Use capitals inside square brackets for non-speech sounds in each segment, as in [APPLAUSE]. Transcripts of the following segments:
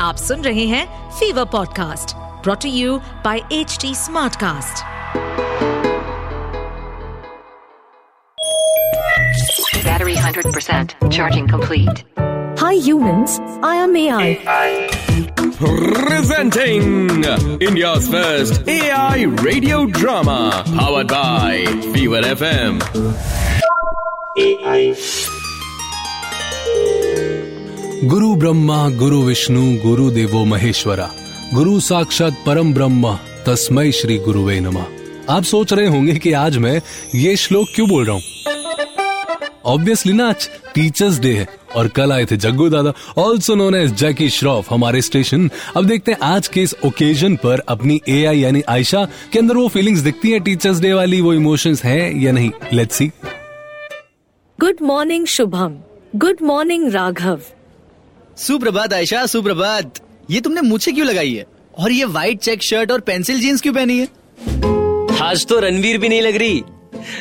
आप सुन रहे हैं fever podcast brought to you by H T Smartcast Battery 100%. Charging complete. Hi humans, I am AI. Presenting India's first AI radio drama powered by Fever FM. गुरु ब्रह्मा, गुरु विष्णु, गुरु देवो महेश्वरा। गुरु साक्षात परम ब्रह्म तस्मय श्री गुरुवे नमः। आप सोच रहे होंगे कि आज मैं ये श्लोक क्यों बोल रहा हूँ? ऑब्वियसली ना, आज टीचर्स डे है और कल आए थे Jaggu Dada also known as Jackie Shroff हमारे स्टेशन अब देखते हैं आज के इस ओकेजन पर अपनी एआई यानी आयशा के अंदर वो फीलिंग्स दिखती है टीचर्स डे वाली, वो इमोशंस है या नहीं? Let's see Good morning, Shubham. Good morning, Raghav. सुप्रभात आयशा सुप्रभात। ये तुमने मुझे क्यों लगाई है? और ये व्हाइट चेक शर्ट और पेंसिल जीन्स क्यों पहनी है? आज तो रणवीर भी नहीं लग रही।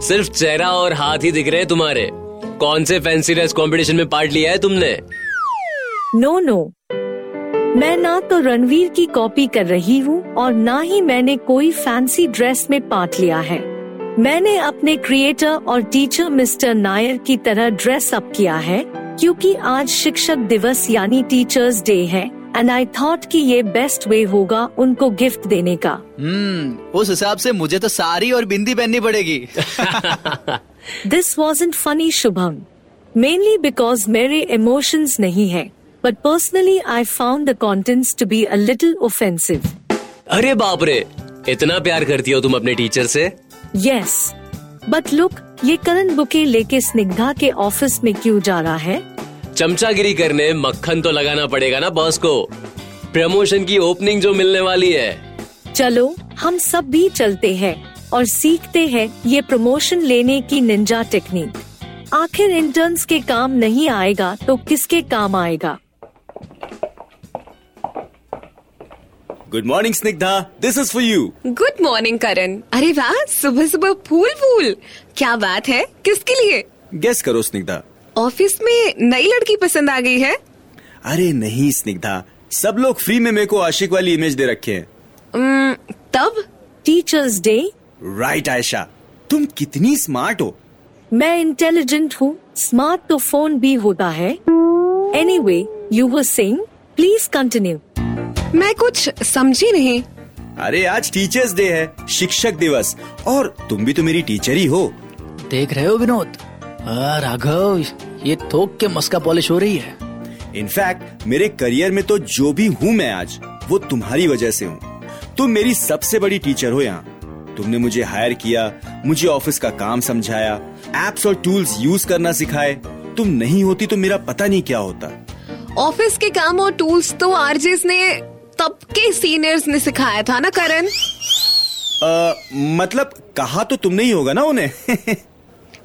सिर्फ़ चेहरा और हाथ ही दिख रहे हैं तुम्हारे। कौन से फैंसी ड्रेस कंपटीशन में पार्ट लिया है तुमने? No no, no no. मैं ना तो रणवीर की कॉपी कर रही हूँ और ना ही मैंने कोई फैंसी ड्रेस में पार्ट लिया है। मैंने अपने क्रिएटर और टीचर मिस्टर नायर की तरह ड्रेस अप किया है। क्योंकि आज शिक्षक दिवस यानी टीचर्स डे है एंड आई थॉट कि ये बेस्ट वे होगा उनको गिफ्ट देने का। हम्म उस हिसाब से मुझे तो साड़ी और बिंदी पहननी पड़ेगी। This wasn't funny Shubham mainly because मेरे इमोशंस नहीं है but personally I found the contents to be a little offensive अरे बाप रे इतना प्यार करती हो तुम अपने टीचर से? यस बट लुक ये करण बुके लेके स्निग्धा के ऑफ़िस में क्यों जा रहा है? चमचागिरी करने मक्खन तो लगाना पड़ेगा ना बॉस को। प्रमोशन की ओपनिंग जो मिलने वाली है। चलो हम सब भी चलते हैं और सीखते हैं ये प्रमोशन लेने की निंजा टेक्निक आखिर इंटर्न्स के काम नहीं आएगा तो किसके काम आएगा? Good morning Snigdha this is for you good morning Karan अरे वाह सुबह सुबह फूल फूल। क्या बात है? किसके लिए? गेस करो स्निग्धा ऑफ़िस में नई लड़की पसंद आ गई है। अरे नहीं स्निग्धा सब लोग फ्री में मेरे को आशिक वाली इमेज दे रखे हैं। उम्म, तब? टीचर्स डे राइट आयशा तुम कितनी स्मार्ट हो। मैं इंटेलिजेंट हूँ। स्मार्ट तो फ़ोन भी होता है। Anyway you were sing please continue मैं कुछ समझी नहीं। अरे आज टीचर्स डे है शिक्षक दिवस। और तुम भी तो मेरी टीचर ही हो। देख रहे हो विनोद? राघव ये थोक के मस्का पॉलिश हो रही है। इनफैक्ट मेरे करियर में तो जो भी हूँ मैं आज वो तुम्हारी वजह से हूँ। तुम मेरी सबसे बड़ी टीचर हो यहाँ। तुमने मुझे हायर किया मुझे ऑफ़िस का काम समझाया एप्स और टूल्स यूज़ करना सिखाए। तुम नहीं होती तो मेरा पता नहीं क्या होता। ऑफ़िस के काम और टूल्स तो आरजेस ने सीनियर्स ने सिखाया था ना करण? मतलब कहा तो तुमने ही होगा ना उन्हें? [LAUGHS]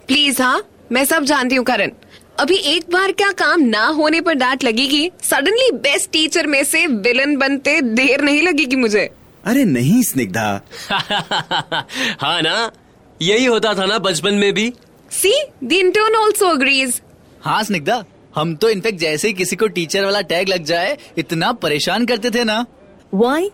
प्लीज़ हाँ मैं सब जानती हूँ करण। अभी एक बार क्या काम ना होने पर डांट लगेगी? सडनली बेस्ट टीचर में से विलन बनते देर नहीं लगेगी मुझे। अरे नहीं स्निग्धा। [LAUGHS] हाँ ना यही होता था ना बचपन में भी। See the intern also agrees हाँ स्निग्धा हम तो इनफेक्ट जैसे ही किसी को टीचर वाला टैग लग जाए इतना परेशान करते थे ना। Why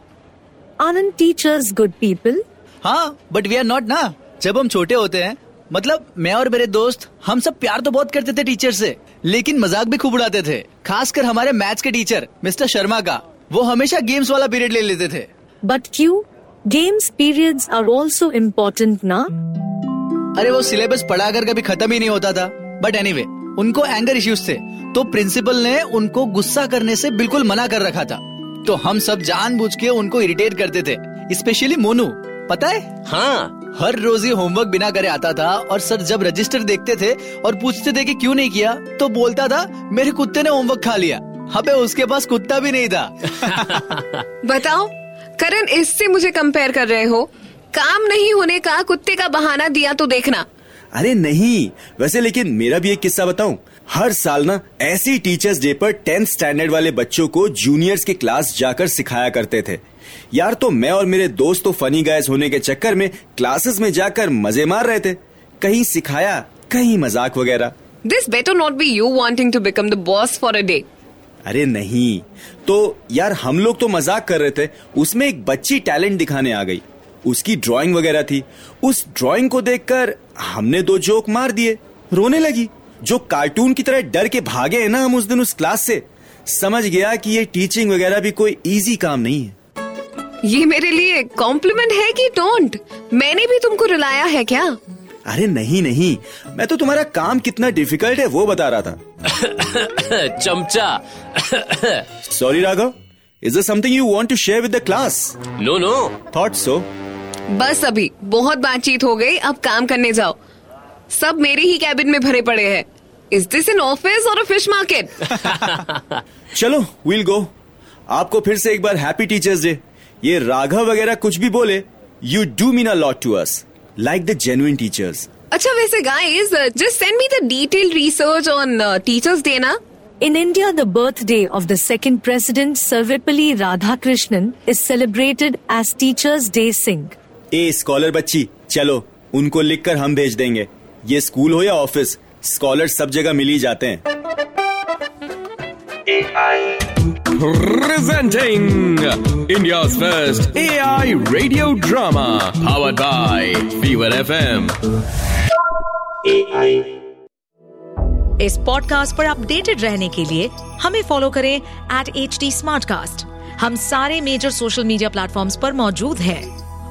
Anand teachers good people हाँ बट वी आर नॉट ना। जब हम छोटे होते हैं मतलब मैं और मेरे दोस्त हम सब प्यार तो बहुत करते थे टीचर से लेकिन मज़ाक भी खूब उड़ाते थे। खासकर हमारे मैथ्स के टीचर मिस्टर शर्मा का वो हमेशा गेम्स वाला पीरियड ले लेते थे। बट क्यों? Games periods are also important ना? अरे वो सिलेबस पढ़ा कर कभी खत्म ही नहीं होता था। बट एनीवे उनको एंगर इश्यूज़ थे तो प्रिंसिपल ने उनको गुस्सा करने से बिल्कुल मना कर रखा था। तो हम सब जानबूझ के उनको इरिटेट करते थे स्पेशली मोनू पता है? हाँ। हर रोज ही होमवर्क बिना करे आता था और सर जब रजिस्टर देखते थे और पूछते थे कि क्यों नहीं किया तो बोलता था मेरे कुत्ते ने होमवर्क खा लिया। अबे उसके पास कुत्ता भी नहीं था। [LAUGHS] बताओ करण इससे मुझे कंपेयर कर रहे हो? काम नहीं होने का कुत्ते का बहाना दिया तो देखना। अरे नहीं वैसे लेकिन मेरा भी एक किस्सा बताऊँ। हर साल ना ऐसे टीचर्स डे पर टेंथ स्टैंडर्ड वाले बच्चों को जूनियर्स के क्लास जाकर सिखाया करते थे। यार तो मैं और मेरे दोस्त तो फनी गायस होने के चक्कर में क्लासेस में जाकर मज़े मार रहे थे। कहीं सिखाया कहीं मज़ाक वगैरह। This better not be you wanting to become the boss for a day अरे नहीं तो यार हम लोग तो मज़ाक कर रहे थे। उसमें एक बच्ची टैलेंट दिखाने आ गई। उसकी ड्राइंग वगैरह थी। उस ड्राइंग को देखकर हमने दो जोक मार दिए। रोने लगी। जो कार्टून की तरह डर के भागे हैं ना हम उस दिन उस क्लास से। समझ गया कि ये टीचिंग वगैरह भी कोई इजी काम नहीं है। ये मेरे लिए कॉम्प्लीमेंट है कि डोंट मैंने भी तुमको रुलाया है क्या? अरे नहीं नहीं। मैं तो तुम्हारा काम कितना डिफ़िकल्ट है वो बता रहा था। [LAUGHS] चमचा। [LAUGHS] Sorry Raghav. Is something you want to share with the class no no thought so बस अभी बहुत बातचीत हो गई अब काम करने जाओ। सब मेरे ही कैबिन में भरे पड़े हैं। इज़ दिस एन ऑफ़िस और फ़िश मार्केट चलो विल गो आपको फिर से एक बार हैप्पी टीचर्स डे ये राघव वगैरह कुछ भी बोले you do mean a lot to us like the genuine teachers अच्छा वैसे guys just send me the detailed research on teachers day ना। In India, the birthday of the second president, Sarvepalli Radhakrishnan, is celebrated as Teachers' Day Singh. A scholar बच्ची चलो उनको लिखकर हम भेज देंगे। ये स्कूल हो या ऑफ़िस स्कॉलर सब जगह मिल ही जाते हैं। Presenting India's first AI radio drama powered by Fever FM. इस पॉडकास्ट पर अपडेटेड रहने के लिए हमें फॉलो करें एट एच डी हम सारे मेजर सोशल मीडिया प्लेटफॉर्म्स पर मौजूद हैं।